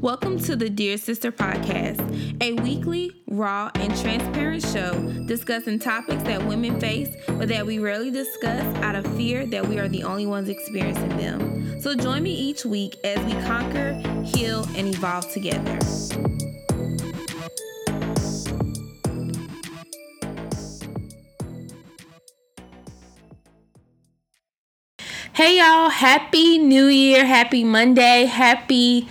Welcome to the Dear Sister Podcast, a weekly, raw, and transparent show discussing topics that women face but that we rarely discuss out of fear that we are the only ones experiencing them. So join me each week as we conquer, heal, and evolve together. Hey y'all, happy new year, happy Monday, happy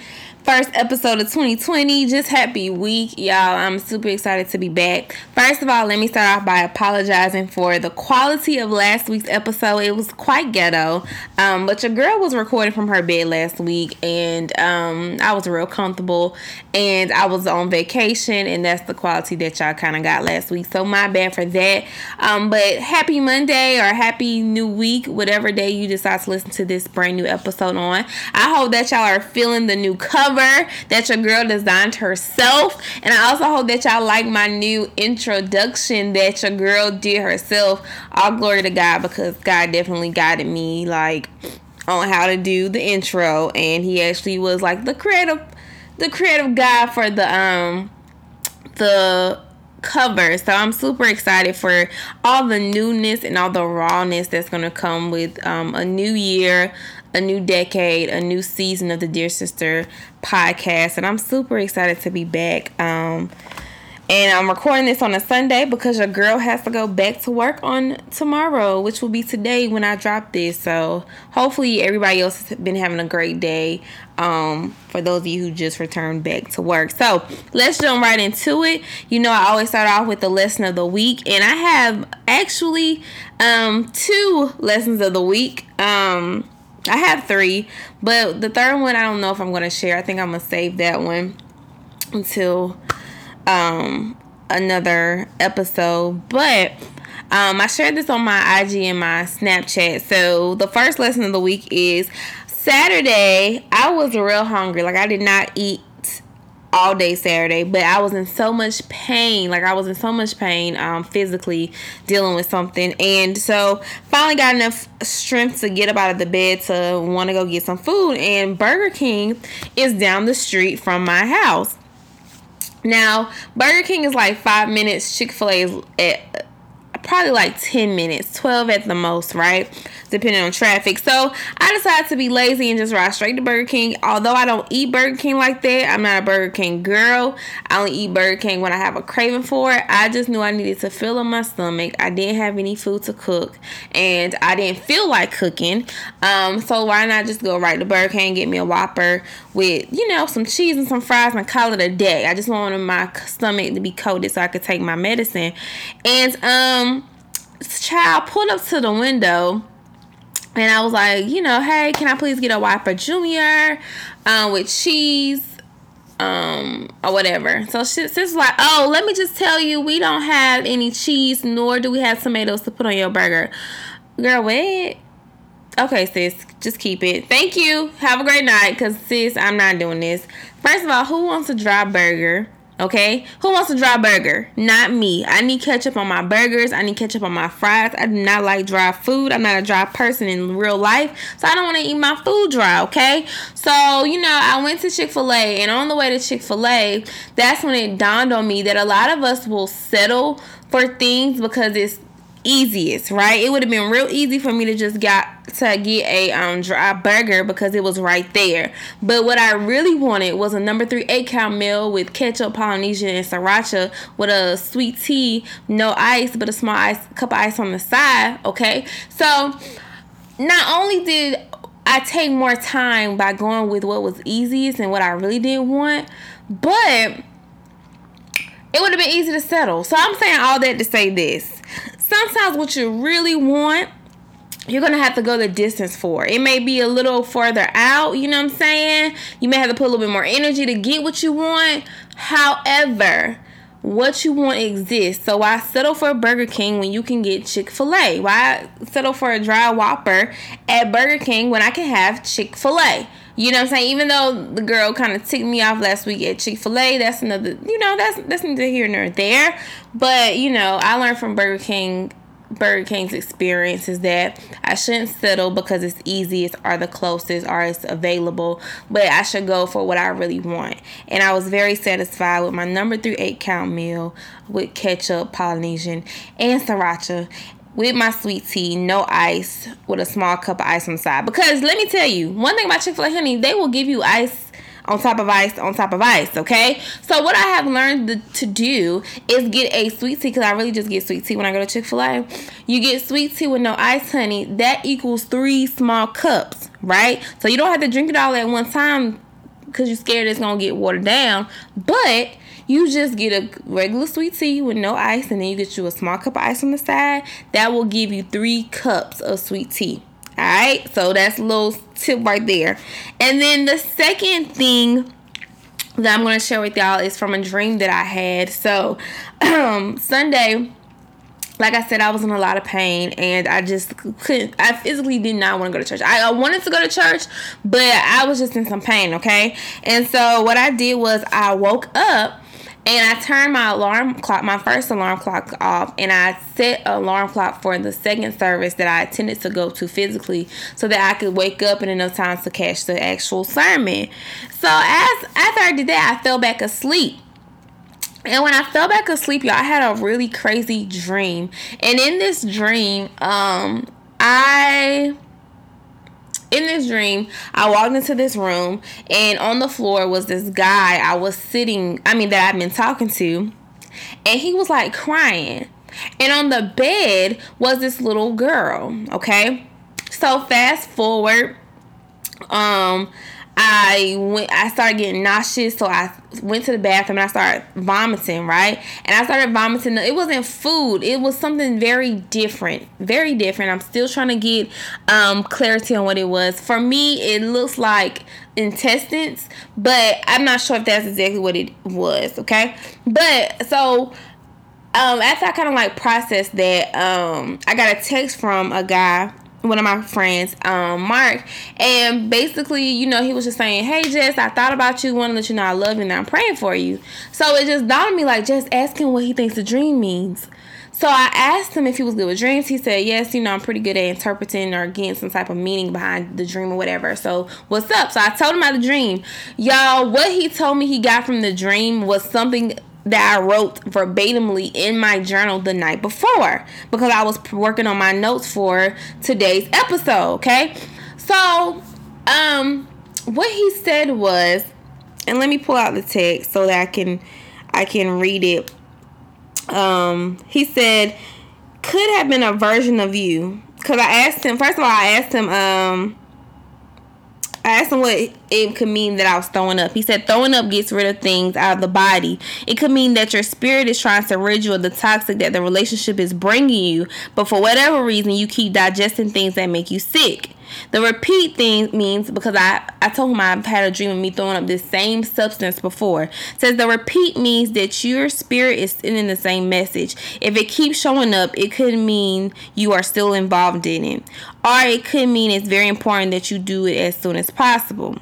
first episode of 2020. Just happy week, y'all. I'm super excited to be back. First of all, let me start off by apologizing for the quality of last week's episode. It was quite ghetto, um, but your girl was recording from her bed last week, and um, I was real comfortable, and I was on vacation, and that's the quality that y'all kind of got last week. So my bad for that. Um, but happy Monday or happy new week, whatever day you decide to listen to this brand new episode on. I hope that y'all are feeling the new cover that your girl designed herself. And I also hope that y'all like my new introduction that your girl did herself. All glory to God because God definitely guided me like on how to do the intro and he actually was like the creative the creative guy for the um the cover. So I'm super excited for all the newness and all the rawness that's going to come with um, a new year, a new decade, a new season of the Dear Sister podcast. And I'm super excited to be back. Um, and I'm recording this on a Sunday because your girl has to go back to work on tomorrow, which will be today when I drop this. So hopefully everybody else has been having a great day. Um, for those of you who just returned back to work. So let's jump right into it. You know, I always start off with the lesson of the week, and I have actually um two lessons of the week. Um I have three, but the third one I don't know if I'm gonna share. I think I'm gonna save that one until um, another episode, but um, I shared this on my IG and my Snapchat. So the first lesson of the week is Saturday. I was real hungry. Like I did not eat all day Saturday, but I was in so much pain. Like I was in so much pain um, physically dealing with something. And so finally got enough strength to get up out of the bed to want to go get some food. And Burger King is down the street from my house. Now, Burger King is like five minutes. Chick fil A is at probably like 10 minutes, 12 at the most, right? Depending on traffic. So I decided to be lazy and just ride straight to Burger King. Although I don't eat Burger King like that, I'm not a Burger King girl. I only eat Burger King when I have a craving for it. I just knew I needed to fill up my stomach. I didn't have any food to cook and I didn't feel like cooking. Um, so why not just go right to Burger King, get me a Whopper with, you know, some cheese and some fries and call it a day. I just wanted my stomach to be coated so I could take my medicine. And, um, child pulled up to the window and I was like, you know, hey, can I please get a Whopper Junior um, with cheese? Um, or whatever. So she's like, oh, let me just tell you, we don't have any cheese, nor do we have tomatoes to put on your burger. Girl, wait. Okay, sis, just keep it. Thank you. Have a great night, cause sis, I'm not doing this. First of all, who wants a dry burger? Okay? Who wants a dry burger? Not me. I need ketchup on my burgers. I need ketchup on my fries. I do not like dry food. I'm not a dry person in real life. So I don't want to eat my food dry, okay? So, you know, I went to Chick fil A, and on the way to Chick fil A, that's when it dawned on me that a lot of us will settle for things because it's easiest, right? It would have been real easy for me to just got to get a um dry burger because it was right there. But what I really wanted was a number three eight count meal with ketchup, Polynesian, and sriracha with a sweet tea, no ice, but a small ice cup of ice on the side. Okay, so not only did I take more time by going with what was easiest and what I really didn't want, but it would have been easy to settle. So I'm saying all that to say this sometimes what you really want you're gonna have to go the distance for. It may be a little further out, you know what I'm saying? You may have to put a little bit more energy to get what you want. However, what you want exists. So why settle for Burger King when you can get Chick-fil-A? Why settle for a dry Whopper at Burger King when I can have Chick-fil-A? You know what I'm saying? Even though the girl kind of ticked me off last week at Chick Fil A, that's another. You know, that's that's neither here nor there. But you know, I learned from Burger King Burger King's experience is that I shouldn't settle because it's easiest or the closest or it's available, but I should go for what I really want. And I was very satisfied with my number three eight count meal with ketchup, Polynesian, and sriracha with my sweet tea, no ice, with a small cup of ice on the side. Because let me tell you, one thing about Chick fil A, honey, they will give you ice on top of ice on top of ice okay? So what i have learned to do is get a sweet tea because i really just get sweet tea when i go to chick-fil-a. You get sweet tea with no ice honey that equals three small cups right? So you don't have to drink it all at one time because you're scared it's gonna get watered down. But you just get a regular sweet tea with no ice and then you get you a small cup of ice on the side that will give you three cups of sweet tea all right, so that's a little tip right there. And then the second thing that I'm going to share with y'all is from a dream that I had. So, um, Sunday, like I said, I was in a lot of pain and I just couldn't, I physically did not want to go to church. I, I, wanted to go to church, but I was just in some pain, okay? And so, what I did was I woke up and I turned my alarm clock, my first alarm clock off, and I set an alarm clock for the second service that I intended to go to physically so that I could wake up in enough time to catch the actual sermon. So as after I did that, I fell back asleep. And when I fell back asleep, y'all, I had a really crazy dream. And in this dream, um, I in this dream, I walked into this room and on the floor was this guy I was sitting, I mean, that I've been talking to, and he was like crying. And on the bed was this little girl, okay? So fast forward, um, I went I started getting nauseous, so I went to the bathroom and I started vomiting, right? And I started vomiting. It wasn't food. It was something very different. Very different. I'm still trying to get um, clarity on what it was. For me, it looks like intestines, but I'm not sure if that's exactly what it was, okay? But so um, after I kind of like processed that, um, I got a text from a guy one of my friends, um, Mark, and basically, you know, he was just saying, "Hey, Jess, I thought about you, want to let you know I love you, and I'm praying for you." So it just dawned on me, like, just asking what he thinks the dream means. So I asked him if he was good with dreams. He said, "Yes, you know, I'm pretty good at interpreting or getting some type of meaning behind the dream or whatever." So what's up? So I told him about the dream, y'all. What he told me he got from the dream was something that I wrote verbatimly in my journal the night before because I was working on my notes for today's episode, okay? So, um what he said was and let me pull out the text so that I can I can read it. Um he said could have been a version of you cuz I asked him first of all I asked him um I asked him what it could mean that I was throwing up. He said throwing up gets rid of things out of the body. It could mean that your spirit is trying to rid you of the toxic that the relationship is bringing you, but for whatever reason, you keep digesting things that make you sick. The repeat thing means because I, I told him I've had a dream of me throwing up this same substance before. says the repeat means that your spirit is sending the same message. If it keeps showing up, it could mean you are still involved in it. Or it could mean it's very important that you do it as soon as possible.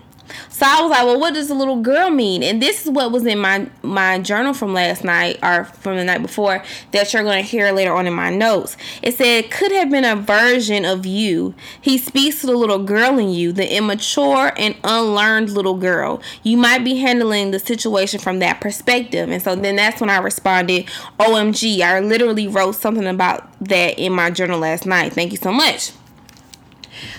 So I was like, well, what does a little girl mean? And this is what was in my my journal from last night or from the night before that you're going to hear later on in my notes. It said could have been a version of you. He speaks to the little girl in you, the immature and unlearned little girl. You might be handling the situation from that perspective. And so then that's when I responded, OMG, I literally wrote something about that in my journal last night. Thank you so much.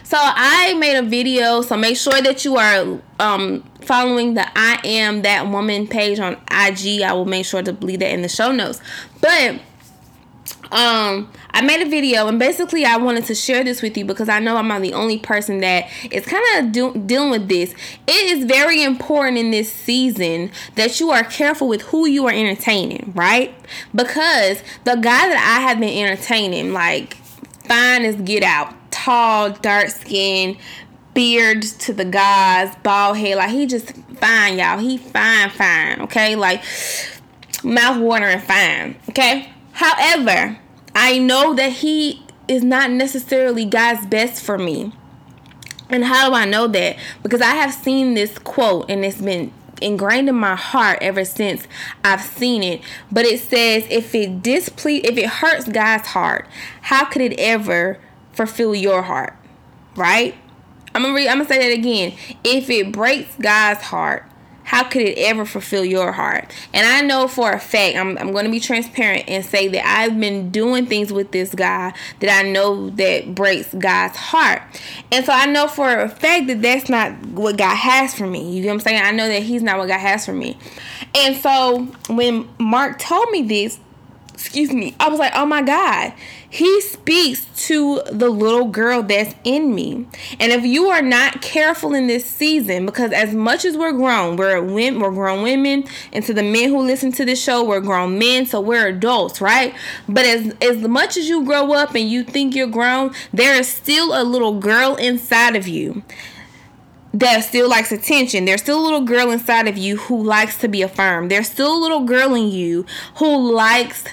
So I made a video. So make sure that you are um, following the I am that woman page on IG. I will make sure to leave that in the show notes. But um I made a video and basically I wanted to share this with you because I know I'm not the only person that is kind of dealing with this. It is very important in this season that you are careful with who you are entertaining, right? Because the guy that I have been entertaining, like fine as get out, tall, dark skin, beard to the guys, bald head. Like he just fine, y'all. He fine, fine. Okay, like mouth watering fine. Okay. However, I know that he is not necessarily God's best for me. And how do I know that? Because I have seen this quote and it's been ingrained in my heart ever since I've seen it. But it says if it displease if it hurts God's heart, how could it ever fulfill your heart? Right? I'm gonna read, I'm gonna say that again. If it breaks God's heart, how could it ever fulfill your heart? And I know for a fact, I'm, I'm going to be transparent and say that I've been doing things with this guy that I know that breaks God's heart. And so I know for a fact that that's not what God has for me. You get what I'm saying? I know that He's not what God has for me. And so when Mark told me this, excuse me, I was like, oh my God, he speaks to the little girl that's in me. And if you are not careful in this season, because as much as we're grown, we're women, we're grown women, and to the men who listen to this show, we're grown men, so we're adults, right? But as as much as you grow up and you think you're grown, there is still a little girl inside of you that still likes attention. There's still a little girl inside of you who likes to be affirmed. There's still a little girl in you who likes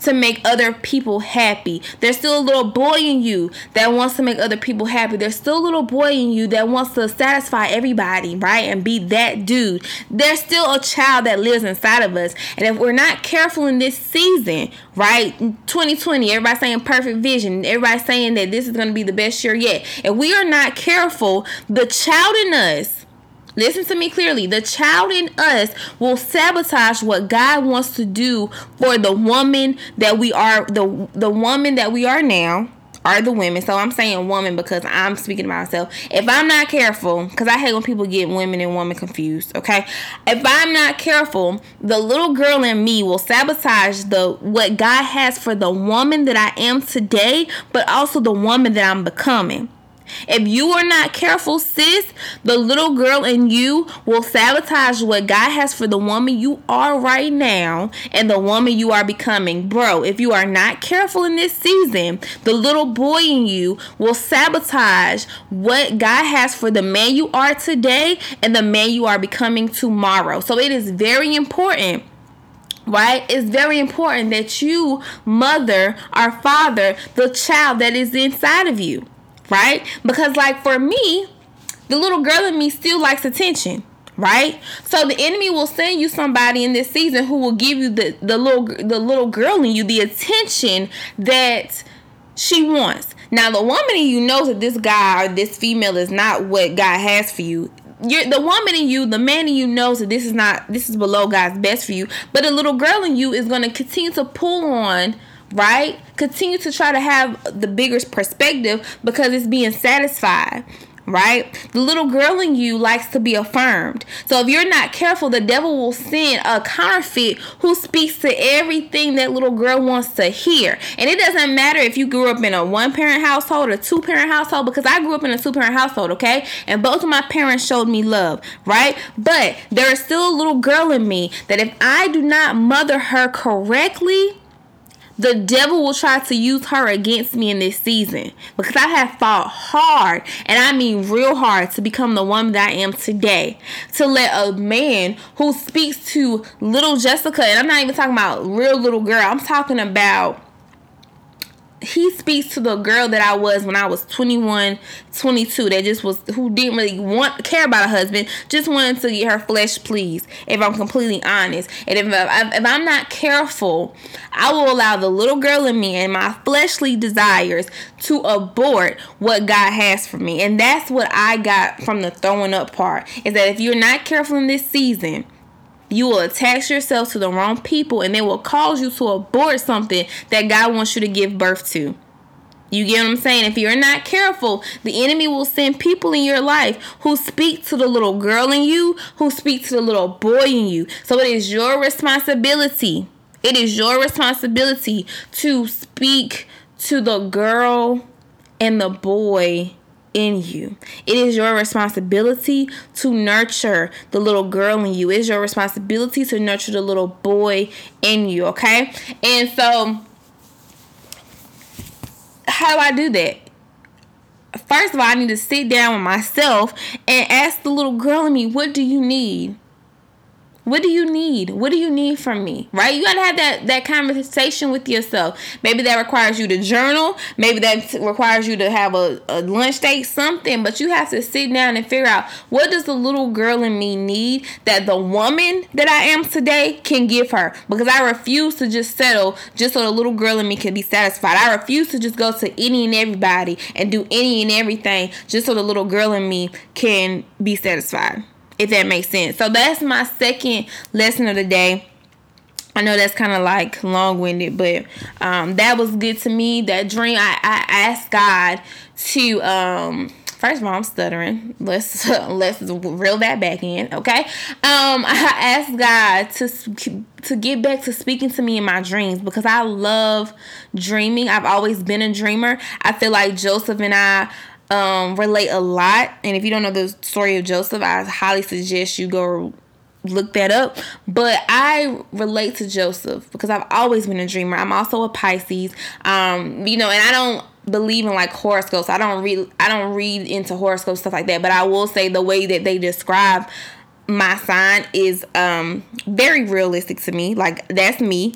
to make other people happy. There's still a little boy in you that wants to make other people happy. There's still a little boy in you that wants to satisfy everybody, right? And be that dude. There's still a child that lives inside of us. And if we're not careful in this season, right? 2020, everybody saying perfect vision. Everybody saying that this is going to be the best year yet. If we are not careful, the child in us Listen to me clearly. The child in us will sabotage what God wants to do for the woman that we are the the woman that we are now are the women. So I'm saying woman because I'm speaking to myself. If I'm not careful, because I hate when people get women and woman confused, okay? If I'm not careful, the little girl in me will sabotage the what God has for the woman that I am today, but also the woman that I'm becoming. If you are not careful, sis, the little girl in you will sabotage what God has for the woman you are right now and the woman you are becoming. Bro, if you are not careful in this season, the little boy in you will sabotage what God has for the man you are today and the man you are becoming tomorrow. So it is very important right? It's very important that you mother or father the child that is inside of you right? Because like for me, the little girl in me still likes attention right so the enemy will send you somebody in this season who will give you the the little the little girl in you the attention that she wants now the woman in you knows that this guy or this female is not what god has for you you're the woman in you, the man in you knows that this is not this is below God's best for you. But the little girl in you is gonna continue to pull on right? Continue to try to have the bigger perspective because it's being satisfied. Right? The little girl in you likes to be affirmed. So if you're not careful, the devil will send a counterfeit who speaks to everything that little girl wants to hear. And it doesn't matter if you grew up in a one parent household or two parent household, because I grew up in a two parent household, okay? And both of my parents showed me love, right? But there is still a little girl in me that if I do not mother her correctly, the devil will try to use her against me in this season because I have fought hard, and I mean real hard, to become the woman that I am today. To let a man who speaks to little Jessica, and I'm not even talking about real little girl, I'm talking about he speaks to the girl that I was when I was 21, 22 that just was who didn't really want care about a husband, just wanted to get her flesh pleased. If I'm completely honest, and if, if I'm not careful, I will allow the little girl in me and my fleshly desires to abort what God has for me, and that's what I got from the throwing up part. Is that if you're not careful in this season you will attach yourself to the wrong people and they will cause you to abort something that God wants you to give birth to. You get what I'm saying? If you're not careful, the enemy will send people in your life who speak to the little girl in you, who speak to the little boy in you. So it is your responsibility. It is your responsibility to speak to the girl and the boy in you. It is your responsibility to nurture the little girl in you. It is your responsibility to nurture the little boy in you, okay? And so how do I do that? First of all, I need to sit down with myself and ask the little girl in me, what do you need? What do you need? What do you need from me? Right? You gotta have that that conversation with yourself. Maybe that requires you to journal. Maybe that requires you to have a, a lunch date, something. But you have to sit down and figure out what does the little girl in me need that the woman that I am today can give her. Because I refuse to just settle just so the little girl in me can be satisfied. I refuse to just go to any and everybody and do any and everything just so the little girl in me can be satisfied if that makes sense. So that's my second lesson of the day. I know that's kind of like long winded, but um, that was good to me. That dream, I, I asked God to. Um, first of all, I'm stuttering. Let's let's reel that back in, okay? Um, I asked God to to get back to speaking to me in my dreams because I love dreaming. I've always been a dreamer. I feel like Joseph and I um, relate a lot. And if you don't know the story of Joseph, I highly suggest you go look that up. But I relate to Joseph because I've always been a dreamer. I'm also a Pisces. Um, you know, and I don't believe in like horoscopes. I don't read I don't read into horoscopes stuff like that, but I will say the way that they describe my sign is um very realistic to me. Like that's me.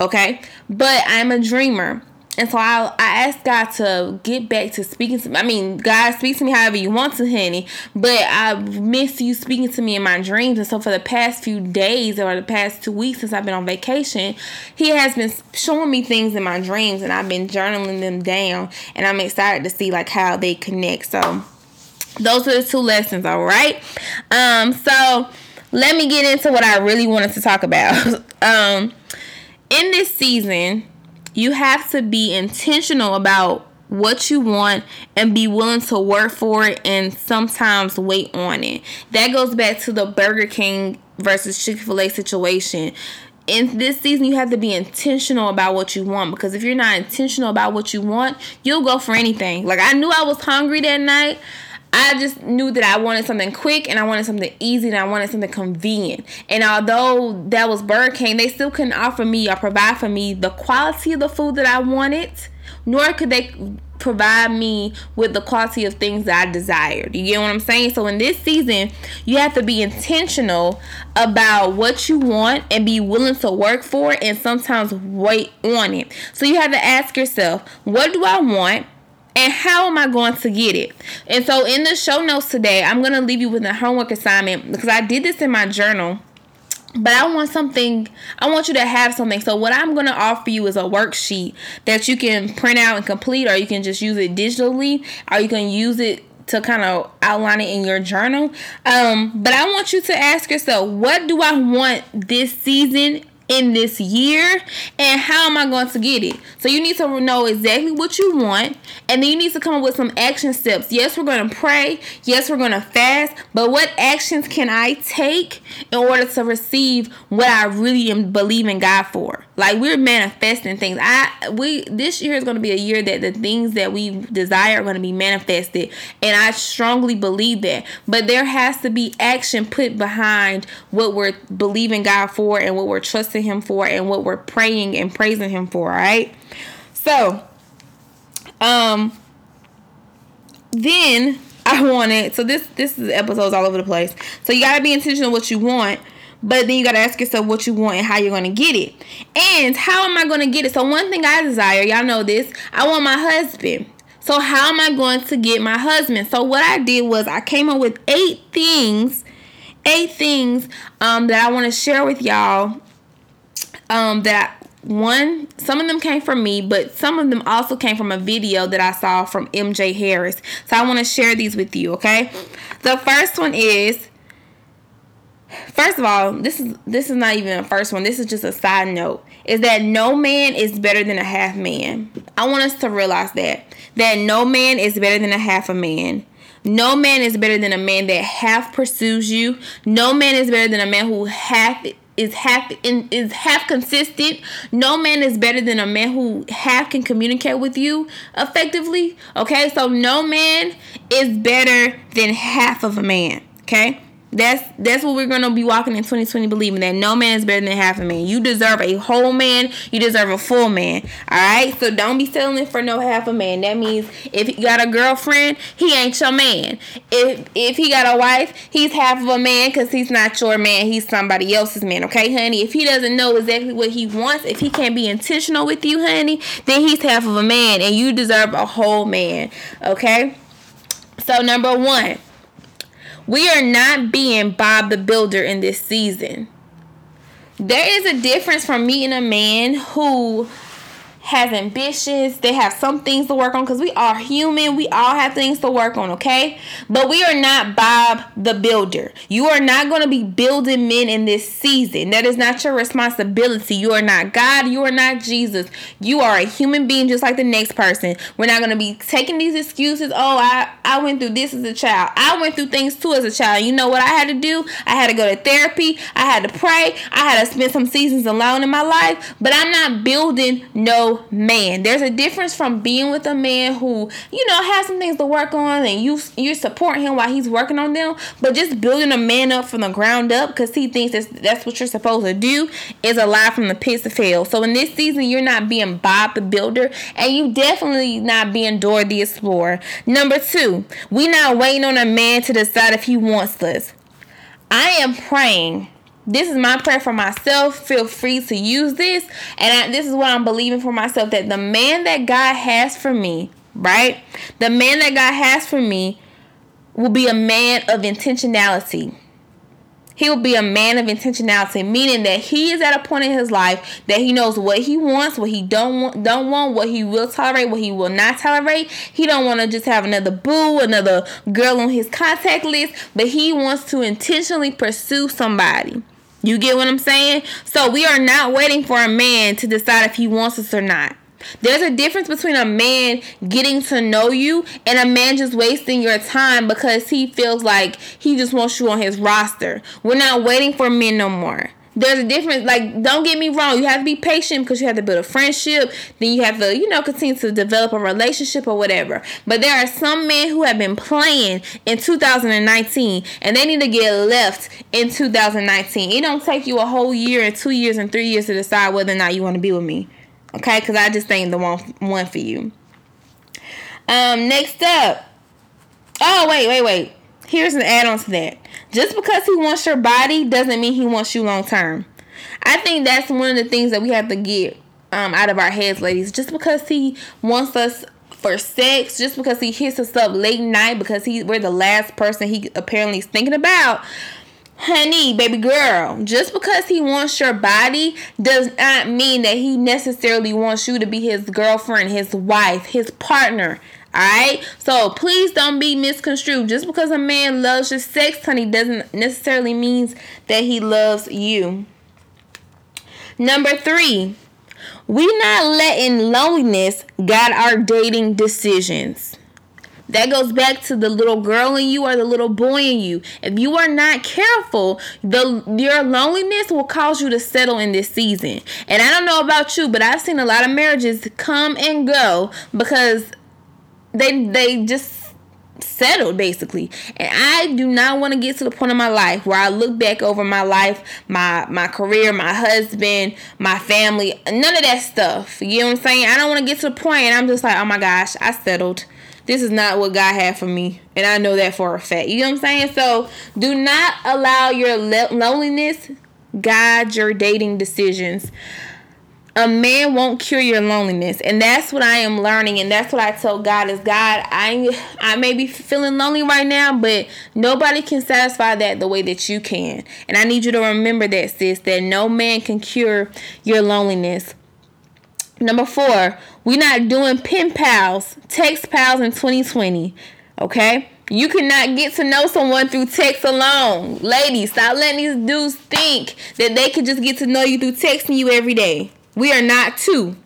Okay? But I'm a dreamer. And so I, I asked God to get back to speaking to me. I mean, God speaks to me however you want to, honey. But I miss you speaking to me in my dreams. And so for the past few days or the past two weeks since I've been on vacation, He has been showing me things in my dreams, and I've been journaling them down. And I'm excited to see like how they connect. So those are the two lessons, all right. Um, so let me get into what I really wanted to talk about. um, in this season you have to be intentional about what you want and be willing to work for it and sometimes wait on it. That goes back to the Burger King versus Chick fil A situation. In this season, you have to be intentional about what you want because if you're not intentional about what you want, you'll go for anything. Like, I knew I was hungry that night. I just knew that I wanted something quick and I wanted something easy and I wanted something convenient. And although that was Burger King, they still couldn't offer me or provide for me the quality of the food that I wanted, nor could they provide me with the quality of things that I desired. You get what I'm saying? So in this season, you have to be intentional about what you want and be willing to work for it and sometimes wait on it. So you have to ask yourself, what do I want? And how am I going to get it? And so in the show notes today, I'm going to leave you with a homework assignment because I did this in my journal. But I want something, I want you to have something. So, what I'm going to offer you is a worksheet that you can print out and complete, or you can just use it digitally, or you can use it to kind of outline it in your journal. Um, but I want you to ask yourself, what do I want this season in this year and how am I going to get it? So you need to know exactly what you want and then you need to come up with some action steps. Yes, we're going to pray. Yes, we're going to fast, but what actions can I take in order to receive what I really am believing God for? Like we're manifesting things. I we this year is going to be a year that the things that we desire are going to be manifested and I strongly believe that. But there has to be action put behind what we're believing God for and what we're trusting him for and what we're praying and praising him for, right? So, um then I wanted so this this is episodes all over the place. So you gotta be intentional what you want, but then you gotta ask yourself what you want and how you're gonna get it. And how am I gonna get it? So one thing I desire, y'all know this, I want my husband. So how am I going to get my husband? So what I did was I came up with eight things, eight things um, that I want to share with y'all um, that one some of them came from me but some of them also came from a video that i saw from mj harris. So i want to share these with you okay? The first one is first of all this is this is not even a first one this is just a side note is that no man is better than a half man. I want us to realize that that no man is better than a half a man. No man is better than a man that half pursues you. No man is better than a man who half is half in, is half consistent. No man is better than a man who half can communicate with you effectively. Okay, so no man is better than half of a man. Okay, That's that's what we're gonna be walking in 2020, believing that no man is better than half a man. You deserve a whole man. You deserve a full man. All right. So don't be settling for no half a man. That means if you got a girlfriend, he ain't your man. If if he got a wife, he's half of a man because he's not your man. He's somebody else's man. Okay, honey. If he doesn't know exactly what he wants, if he can't be intentional with you, honey, then he's half of a man, and you deserve a whole man. Okay. So number one. We are not being Bob the Builder in this season. There is a difference from meeting a man who has ambitions. They have some things to work on because we are human. We all have things to work on, okay? But we are not Bob the Builder. You are not going to be building men in this season. That is not your responsibility. You are not God. You are not Jesus. You are a human being just like the next person. We're not going to be taking these excuses. Oh, I, I went through this as a child. I went through things too as a child. You know what I had to do? I had to go to therapy. I had to pray. I had to spend some seasons alone in my life. But I'm not building no man. There's a difference from being with a man who, you know, has some things to work on and you you support him while he's working on them, but just building a man up from the ground up because he thinks that's that's what you're supposed to do is a lie from the pits of hell. So in this season, you're not being Bob the Builder, and you definitely not being Dora the Explorer. Number two, we not waiting on a man to decide if he wants us. I am praying this is my prayer for myself. Feel free to use this. And I, this is what I'm believing for myself that the man that God has for me, right? The man that God has for me will be a man of intentionality. He will be a man of intentionality, meaning that he is at a point in his life that he knows what he wants, what he don't want, don't want, what he will tolerate, what he will not tolerate. He don't want to just have another boo, another girl on his contact list, but he wants to intentionally pursue somebody. You get what I'm saying? So we are not waiting for a man to decide if he wants us or not. There's a difference between a man getting to know you and a man just wasting your time because he feels like he just wants you on his roster. We're not waiting for men no more there's a difference. Like, don't get me wrong. You have to be patient because you have to build a friendship. Then you have to, you know, continue to develop a relationship or whatever. But there are some men who have been playing in 2019 and they need to get left in 2019. It don't take you a whole year and two years and three years to decide whether or not you want to be with me. Okay? Because I just ain't the one, one for you. Um, next up. Oh, wait, wait, wait. Here's an add on to that. Just because he wants your body doesn't mean he wants you long term. I think that's one of the things that we have to get um, out of our heads, ladies. Just because he wants us for sex, just because he hits us up late night because he we're the last person he apparently is thinking about. Honey, baby girl, just because he wants your body does not mean that he necessarily wants you to be his girlfriend, his wife, his partner. Alright? So please don't be misconstrued. Just because a man loves your sex, honey, doesn't necessarily means that he loves you. Number three, we not letting loneliness guide our dating decisions. That goes back to the little girl in you or the little boy in you. If you are not careful, the your loneliness will cause you to settle in this season. And I don't know about you, but I've seen a lot of marriages come and go because they they just settled basically. And i do not want to get to the point of my life where i look back over my life my my career my husband my family none of that stuff. You know what i'm saying? I don't want to get to the point and i'm just like oh my gosh i settled. This is not what god had for me and i know that for a fact. You know what i'm saying? So do not allow your loneliness guide your dating decisions a man won't cure your loneliness. And that's what i am learning. And that's what i tell god is god i i may be feeling lonely right now but nobody can satisfy that the way that you can. And i need you to remember that sis that no man can cure your loneliness. Number four we're not doing pen pals text pals in 2020 okay? You cannot get to know someone through text alone. Ladies, stop letting these dudes think that they can just get to know you through texting you every day. We are not two.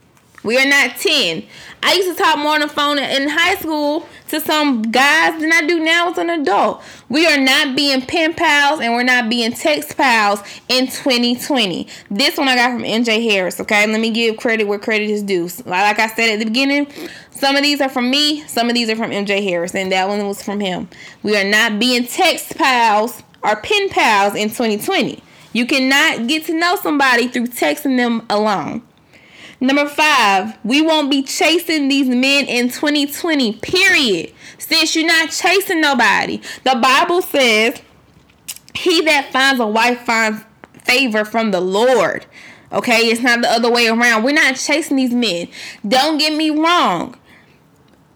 We are not 10. I used to talk more on the phone in high school to some guys than I do now as an adult. We are not being pen pals and we're not being text pals in 2020. This one I got from MJ Harris, okay? Let me give credit where credit is due. Like I said at the beginning, some of these are from me, some of these are from MJ Harris, and that one was from him. We are not being text pals or pen pals in 2020. You cannot get to know somebody through texting them alone. Number five, we won't be chasing these men in 2020, period. Since you're not chasing nobody. The Bible says, He that finds a wife finds favor from the Lord. Okay, it's not the other way around. We're not chasing these men. Don't get me wrong.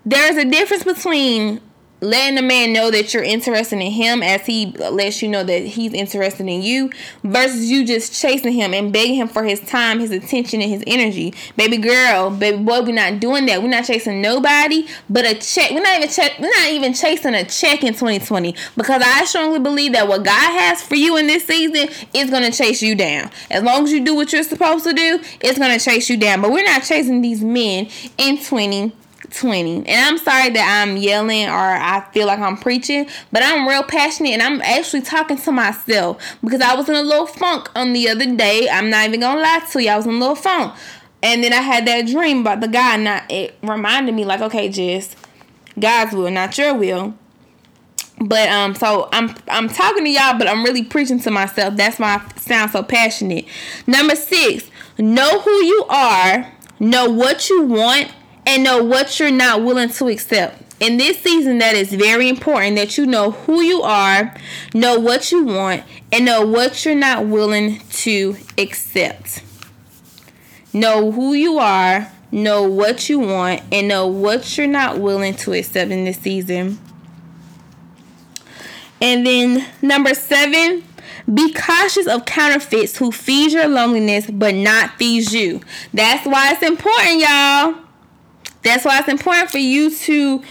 There's a difference between letting a man know that you're interested in him as he lets you know that he's interested in you versus you just chasing him and begging him for his time, his attention, and his energy. Baby girl, baby boy, we're not doing that. We're not chasing nobody but a check. We're not even check we're not even chasing a check in 2020 because I strongly believe that what God has for you in this season is gonna chase you down. As long as you do what you're supposed to do, it's gonna chase you down. But we're not chasing these men in 20 20. And I'm sorry that I'm yelling or I feel like I'm preaching, but I'm real passionate and I'm actually talking to myself because I was in a little funk on the other day. I'm not even gonna lie to you, I was in a little funk. And then I had that dream about the guy, I, it reminded me, like, okay, just God's will, not your will. But um, so I'm I'm talking to y'all, but I'm really preaching to myself. That's why I sound so passionate. Number six, know who you are, know what you want, and know what you're not willing to accept. In this season, that is very important that you know who you are, know what you want, and know what you're not willing to accept. Know who you are, know what you want, and know what you're not willing to accept in this season. And then number seven, be cautious of counterfeits who feed your loneliness but not feed you. That's why it's important, y'all that's why it's important for you to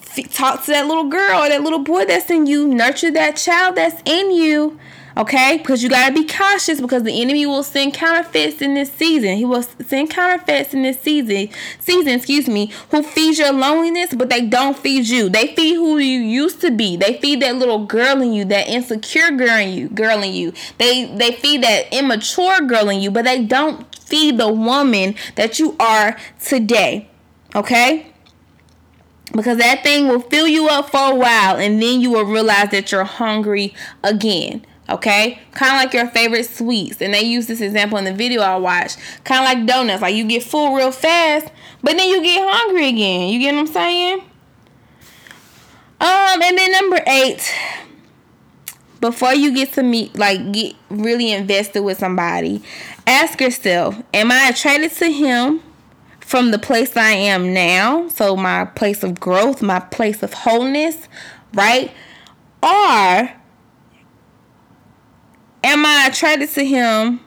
f- talk to that little girl or that little boy that's in you, nurture that child that's in you. Okay, because you gotta be cautious because the enemy will send counterfeits in this season. He will send counterfeits in this season, season, excuse me, who feeds your loneliness, but they don't feed you. They feed who you used to be. They feed that little girl in you, that insecure girl in you, girl in you. They they feed that immature girl in you, but they don't feed the woman that you are today. Okay? Because that thing will fill you up for a while and then you will realize that you're hungry again. Okay? Kind of like your favorite sweets. And they use this example in the video I watched. Kind of like donuts. Like you get full real fast, but then you get hungry again. You get what I'm saying? Um, and then number eight, before you get to meet, like get really invested with somebody, ask yourself, am I attracted to him? From the place I am now, so my place of growth, my place of wholeness, right? Or am I attracted to him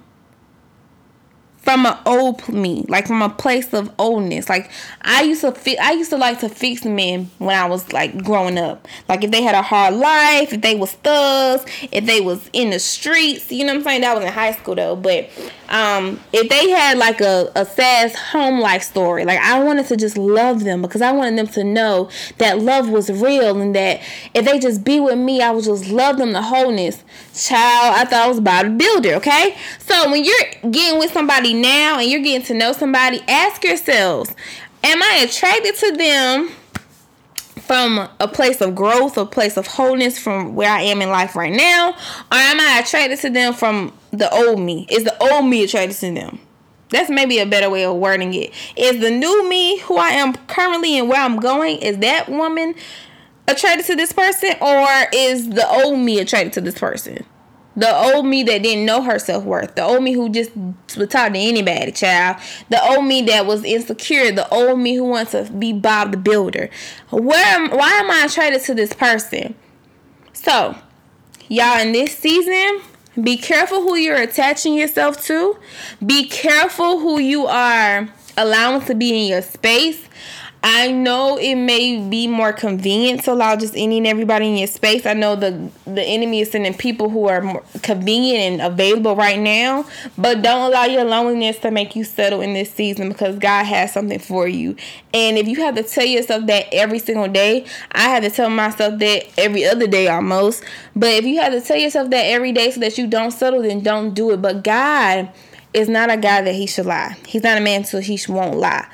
from an old me, like from a place of oldness. Like I used to fi- I used to like to fix men when I was like growing up. Like if they had a hard life, if they was thugs, if they was in the streets, you know what I'm saying? That was in high school though. But um if they had like a, a sad home life story, like I wanted to just love them because I wanted them to know that love was real and that if they just be with me, I would just love them the wholeness. Child, I thought I was Bob the Builder, okay? So when you're getting with somebody now and you're getting to know somebody, ask yourselves, am I attracted to them from a place of growth, a place of wholeness from where I am in life right now? Or am I attracted to them from the old me? Is the old me attracted to them? That's maybe a better way of wording it. Is the new me who I am currently and where I'm going, is that woman attracted to this person or is the old me attracted to this person? The old me that didn't know her self worth. The old me who just would talk to anybody, child. The old me that was insecure. The old me who wants to be Bob the Builder. Where am, why am I attracted to this person? So, y'all, in this season, be careful who you're attaching yourself to. Be careful who you are allowing to be in your space. I know it may be more convenient to allow just any and everybody in your space. I know the the enemy is sending people who are more convenient and available right now, but don't allow your loneliness to make you settle in this season because God has something for you. And if you have to tell yourself that every single day, I have to tell myself that every other day almost. But if you have to tell yourself that every day so that you don't settle, then don't do it. But God is not a guy that he should lie. He's not a man so he won't lie.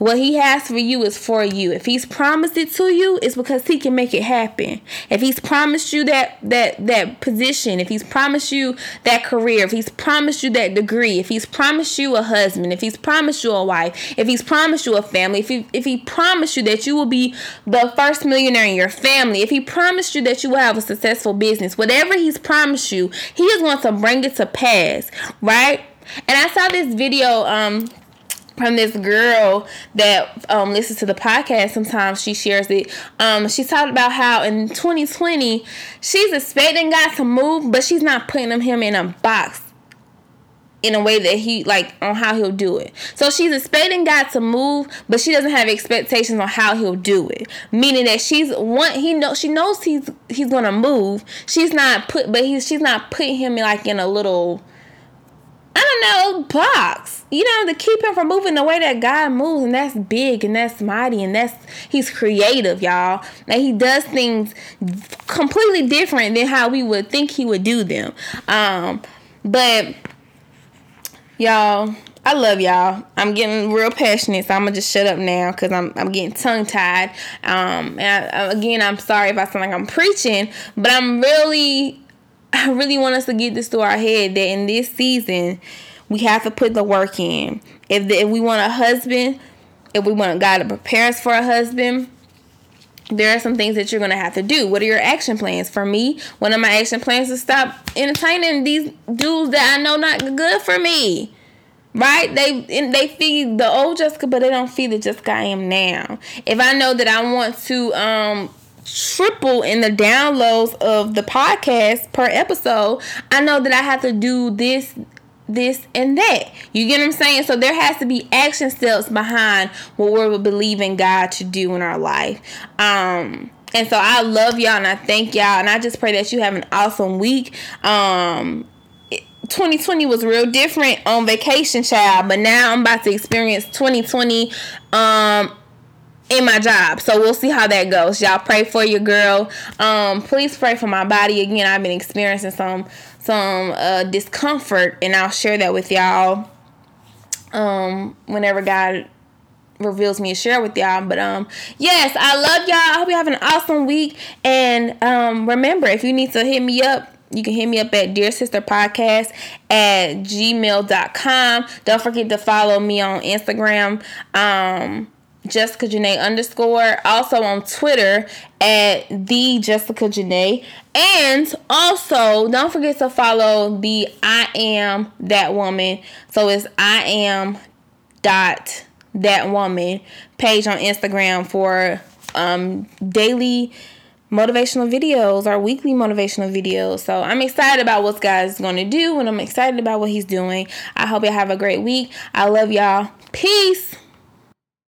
What he has for you is for you. If he's promised it to you, it's because he can make it happen. If he's promised you that that that position, if he's promised you that career, if he's promised you that degree, if he's promised you a husband, if he's promised you a wife, if he's promised you a family, if he if he promised you that you will be the first millionaire in your family, if he promised you that you will have a successful business, whatever he's promised you, he is going to bring it to pass, right? And I saw this video um from this girl that um, listens to the podcast sometimes she shares it um, she talked about how in 2020 she's expecting god to move but she's not putting him in a box in a way that he like on how he'll do it. So she's expecting God to move, but she doesn't have expectations on how he'll do it. Meaning that she's one he know she knows he's he's gonna move. She's not put but he's she's not putting him in like in a little I don't know, box. You know, to keep him from moving the way that God moves, and that's big and that's mighty and that's he's creative, y'all. That he does things completely different than how we would think he would do them. Um, but y'all, I love y'all. I'm getting real passionate, so I'm gonna just shut up now because I'm I'm getting tongue tied. Um, and I, again, I'm sorry if I sound like I'm preaching, but I'm really I really want us to get this through our head that in this season, we have to put the work in. If, the, if we want a husband, if we want God to prepare us for a husband, there are some things that you're going to have to do. What are your action plans? For me, one of my action plans is stop entertaining these dudes that I know not good for me. Right? They they feed the old Jessica, but they don't feed the Jessica I am now. If I know that I want to um triple in the downloads of the podcast per episode, I know that I have to do this this and that. You get what I'm saying? So there has to be action steps behind what we're believing God to do in our life. Um and so I love y'all and I thank y'all and I just pray that you have an awesome week. Um 2020 was real different on vacation child but now i'm about to experience 2020 um in my job. So we'll see how that goes. Y'all pray for your girl. Um, please pray for my body. Again, I've been experiencing some some uh, discomfort, and I'll share that with y'all. Um, whenever God reveals me to share with y'all. But um, yes, I love y'all. I hope you have an awesome week. And um, remember, if you need to hit me up. You can hit me up at Dear Sister Podcast at gmail.com. Don't forget to follow me on Instagram. Um, Jessica Janae underscore. Also on Twitter at the Jessica Janae. And also don't forget to follow the I am that woman. So it's I am dot that woman page on Instagram for um daily motivational videos or weekly motivational videos. So I'm excited about what God's going to do and I'm excited about what he's doing. I hope y'all have a great week. I love y'all. Peace.